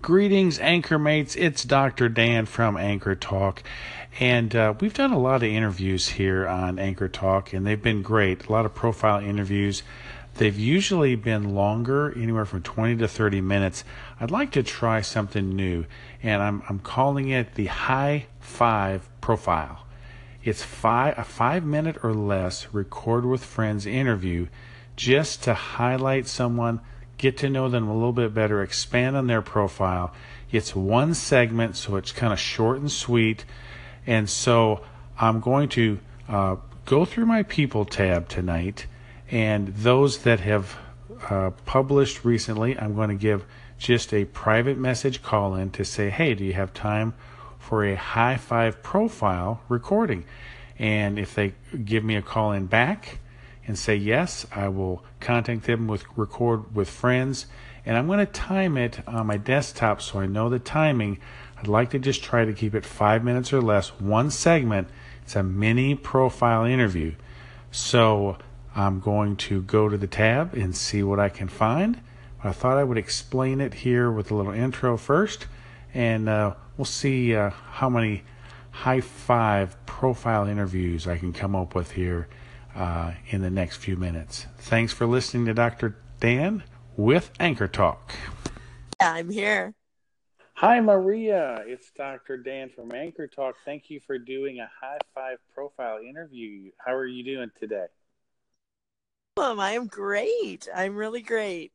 Greetings, Anchor Mates. It's Dr. Dan from Anchor Talk. And uh, we've done a lot of interviews here on Anchor Talk, and they've been great. A lot of profile interviews. They've usually been longer, anywhere from 20 to 30 minutes. I'd like to try something new, and I'm, I'm calling it the High Five Profile. It's five, a five minute or less record with friends interview just to highlight someone, get to know them a little bit better, expand on their profile. It's one segment, so it's kind of short and sweet. And so I'm going to uh, go through my people tab tonight and those that have uh, published recently, I'm going to give just a private message call in to say, hey, do you have time for a high five profile recording? And if they give me a call in back and say yes, I will contact them with record with friends. And I'm going to time it on my desktop so I know the timing. I'd like to just try to keep it five minutes or less, one segment. It's a mini profile interview. So I'm going to go to the tab and see what I can find. I thought I would explain it here with a little intro first, and uh, we'll see uh, how many high five profile interviews I can come up with here uh, in the next few minutes. Thanks for listening to Dr. Dan with Anchor Talk. I'm here. Hi, Maria. It's Dr. Dan from Anchor Talk. Thank you for doing a high five profile interview. How are you doing today? I am great. I'm really great.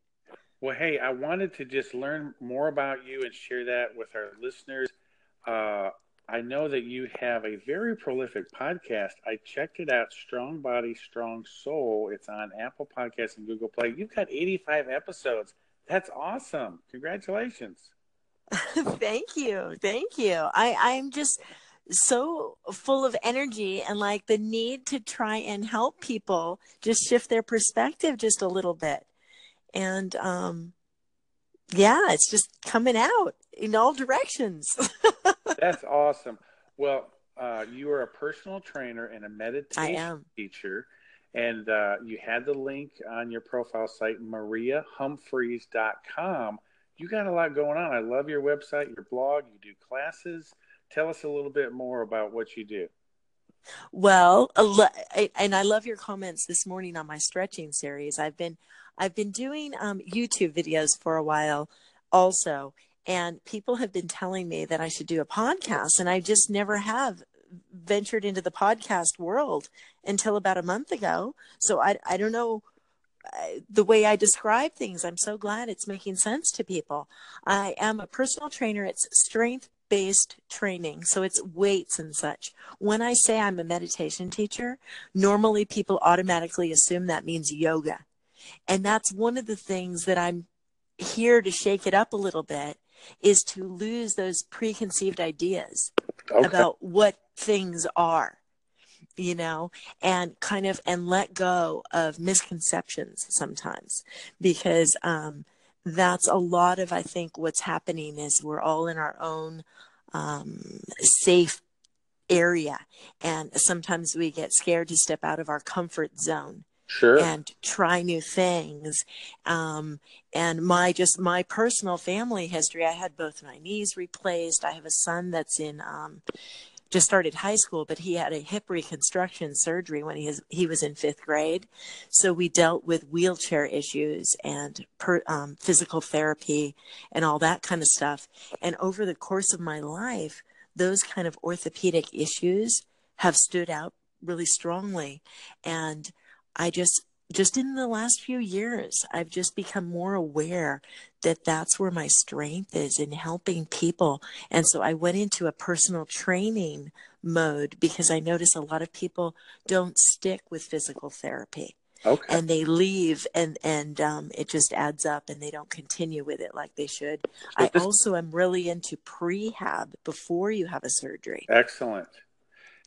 Well, hey, I wanted to just learn more about you and share that with our listeners. Uh, I know that you have a very prolific podcast. I checked it out, Strong Body, Strong Soul. It's on Apple Podcasts and Google Play. You've got 85 episodes. That's awesome. Congratulations. Thank you. Thank you. I, I'm just so full of energy and like the need to try and help people just shift their perspective just a little bit. And um yeah, it's just coming out in all directions. That's awesome. Well, uh, you are a personal trainer and a meditation teacher, and uh, you had the link on your profile site, mariahumphreys.com. You got a lot going on. I love your website, your blog. You do classes tell us a little bit more about what you do. Well, and I love your comments this morning on my stretching series. I've been I've been doing um, YouTube videos for a while, also, and people have been telling me that I should do a podcast, and I just never have ventured into the podcast world until about a month ago. So I I don't know the way I describe things. I'm so glad it's making sense to people. I am a personal trainer. It's strength based training. So it's weights and such. When I say I'm a meditation teacher, normally people automatically assume that means yoga. And that's one of the things that I'm here to shake it up a little bit is to lose those preconceived ideas okay. about what things are you know and kind of and let go of misconceptions sometimes because um that's a lot of i think what's happening is we're all in our own um, safe area and sometimes we get scared to step out of our comfort zone sure and try new things um, and my just my personal family history i had both my knees replaced i have a son that's in um, just started high school, but he had a hip reconstruction surgery when he was, he was in fifth grade. So we dealt with wheelchair issues and per, um, physical therapy and all that kind of stuff. And over the course of my life, those kind of orthopedic issues have stood out really strongly. And I just just in the last few years, I've just become more aware that that's where my strength is in helping people. And so I went into a personal training mode because I notice a lot of people don't stick with physical therapy. Okay. And they leave and, and um, it just adds up and they don't continue with it like they should. I also am really into prehab before you have a surgery. Excellent.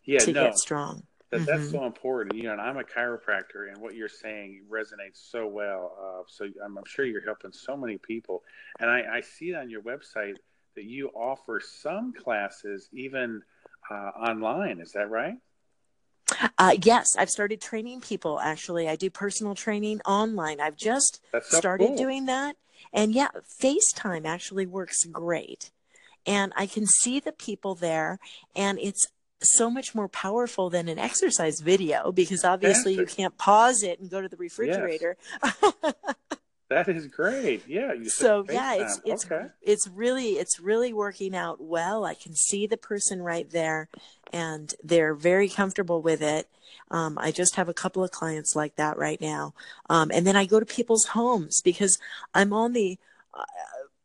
Yeah, to no. get strong. That, mm-hmm. That's so important. You know, and I'm a chiropractor, and what you're saying resonates so well. Uh, so I'm, I'm, sure you're helping so many people. And I, I, see it on your website that you offer some classes even uh, online. Is that right? Uh, yes, I've started training people. Actually, I do personal training online. I've just so started cool. doing that, and yeah, FaceTime actually works great, and I can see the people there, and it's so much more powerful than an exercise video because obviously you can't pause it and go to the refrigerator. Yes. that is great. Yeah. so yeah, it's it's okay. it's really it's really working out well. I can see the person right there, and they're very comfortable with it. Um, I just have a couple of clients like that right now, um, and then I go to people's homes because I'm on the uh,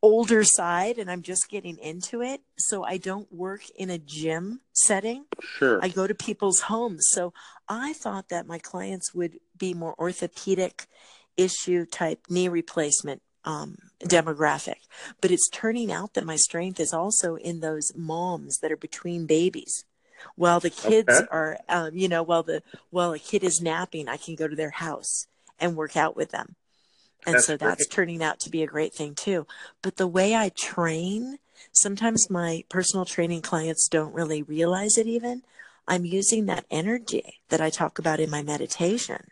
older side and I'm just getting into it. So I don't work in a gym setting. Sure. I go to people's homes. So I thought that my clients would be more orthopedic issue type knee replacement um, demographic. But it's turning out that my strength is also in those moms that are between babies. While the kids okay. are, um, you know, while the while a kid is napping, I can go to their house and work out with them and that's so that's turning out to be a great thing too. But the way i train sometimes my personal training clients don't really realize it even. I'm using that energy that i talk about in my meditation.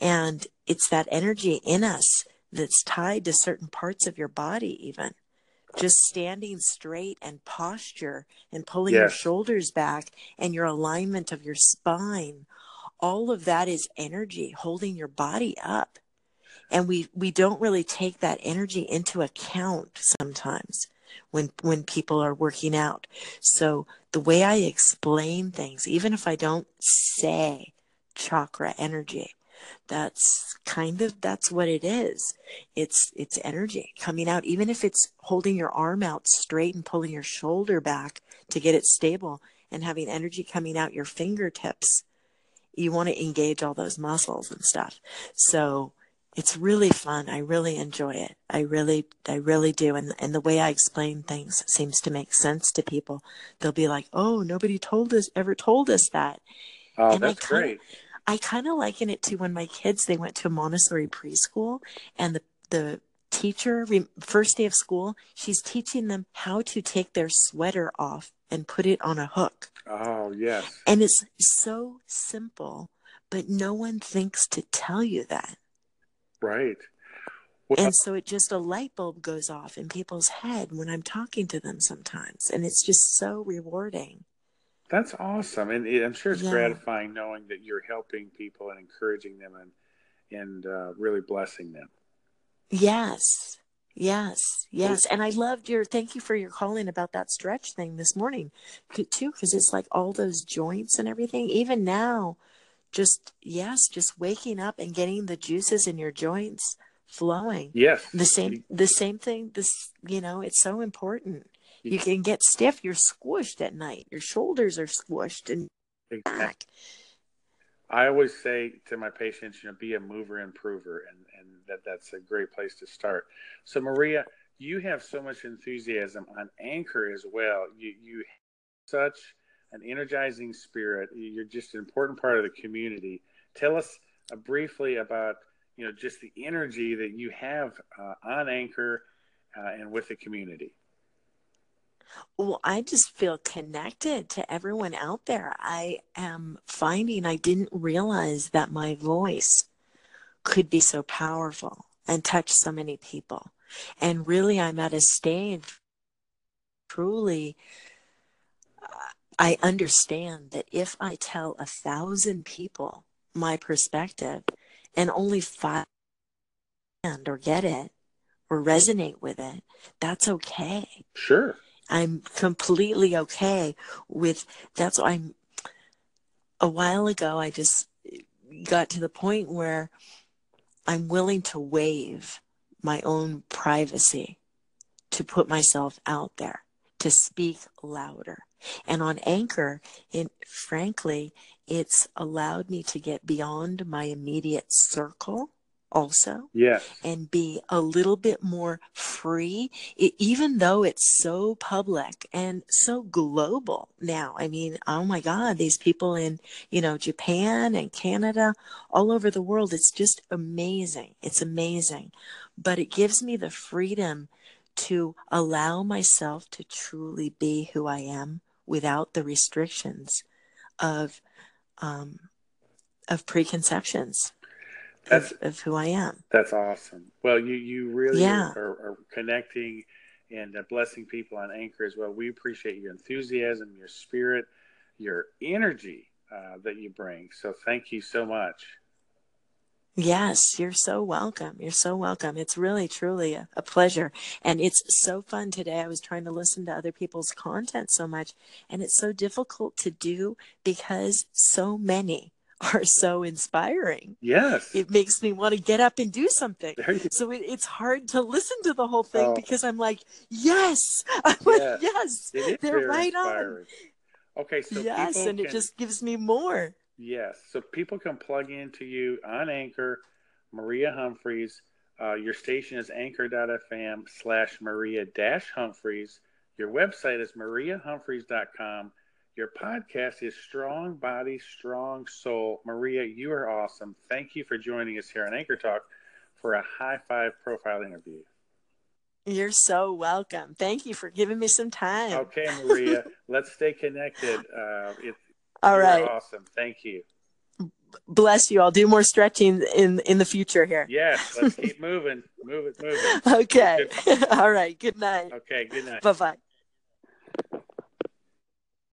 And it's that energy in us that's tied to certain parts of your body even. Just standing straight and posture and pulling yes. your shoulders back and your alignment of your spine all of that is energy holding your body up and we we don't really take that energy into account sometimes when when people are working out. So the way i explain things even if i don't say chakra energy that's kind of that's what it is. It's it's energy coming out. Even if it's holding your arm out straight and pulling your shoulder back to get it stable and having energy coming out your fingertips you want to engage all those muscles and stuff. So it's really fun. I really enjoy it. I really, I really do. And, and the way I explain things seems to make sense to people. They'll be like, Oh, nobody told us, ever told us that. Oh, and that's I kinda, great. I kind of liken it to when my kids, they went to a Montessori preschool and the, the teacher, first day of school, she's teaching them how to take their sweater off and put it on a hook. Oh, yes. And it's so simple, but no one thinks to tell you that. Right. Well, and so it just a light bulb goes off in people's head when I'm talking to them sometimes. And it's just so rewarding. That's awesome. And I'm sure it's yeah. gratifying knowing that you're helping people and encouraging them and, and uh, really blessing them. Yes. Yes, yes, and I loved your. Thank you for your calling about that stretch thing this morning, too, because it's like all those joints and everything. Even now, just yes just waking up and getting the juices in your joints flowing. Yes. The same the same thing this you know it's so important. You can get stiff you're squished at night. Your shoulders are squished and back. I always say to my patients you know be a mover improver and and that that's a great place to start. So maria you have so much enthusiasm on anchor as well. You you such an energizing spirit. You're just an important part of the community. Tell us uh, briefly about you know just the energy that you have uh, on Anchor uh, and with the community. Well, I just feel connected to everyone out there. I am finding I didn't realize that my voice could be so powerful and touch so many people. And really, I'm at a stage truly I understand that if I tell a thousand people my perspective and only five or get it or resonate with it, that's okay. Sure. I'm completely okay with that's why I'm a while ago I just got to the point where I'm willing to waive my own privacy to put myself out there, to speak louder. And on Anchor, it, frankly, it's allowed me to get beyond my immediate circle also yeah and be a little bit more free it, even though it's so public and so global now. I mean oh my god these people in you know japan and canada all over the world it's just amazing. It's amazing. But it gives me the freedom to allow myself to truly be who i am without the restrictions of um, of preconceptions That's of, of who I am. that's awesome. Well, you you really Yeah. are, are connecting and uh, blessing people on Anchor as well. We appreciate your enthusiasm, your spirit, your energy uh, that you bring. So thank you so much. Yes, you're so welcome. You're so welcome. It's really, truly a, a pleasure. And it's so fun today. I was trying to listen to other people's content so much, and it's so difficult to do because so many are so inspiring. Yes. It makes me want to get up and do something. So it, it's hard to listen to the whole thing Oh. because I'm like, yes, I'm Yeah. like, yes, they're right on. Okay, so yes, and it just gives me more. Yes, so people can plug into you on Anchor, Maria Humphreys. Uh, your station is anchor.fm slash Maria dash Humphreys. Your website is mariahumphreys.com. Your podcast is Strong Body, Strong Soul. Maria, you are awesome. Thank you for joining us here on Anchor Talk for a high five profile interview. You're so welcome. Thank you for giving me some time. Okay, Maria, let's stay connected. Uh, All are awesome. Thank you. Bless you. I'll do more stretching in in the future here. Yes, let's keep moving. Move it, move it. Okay. All right. Good night. Okay, good night. Bye bye.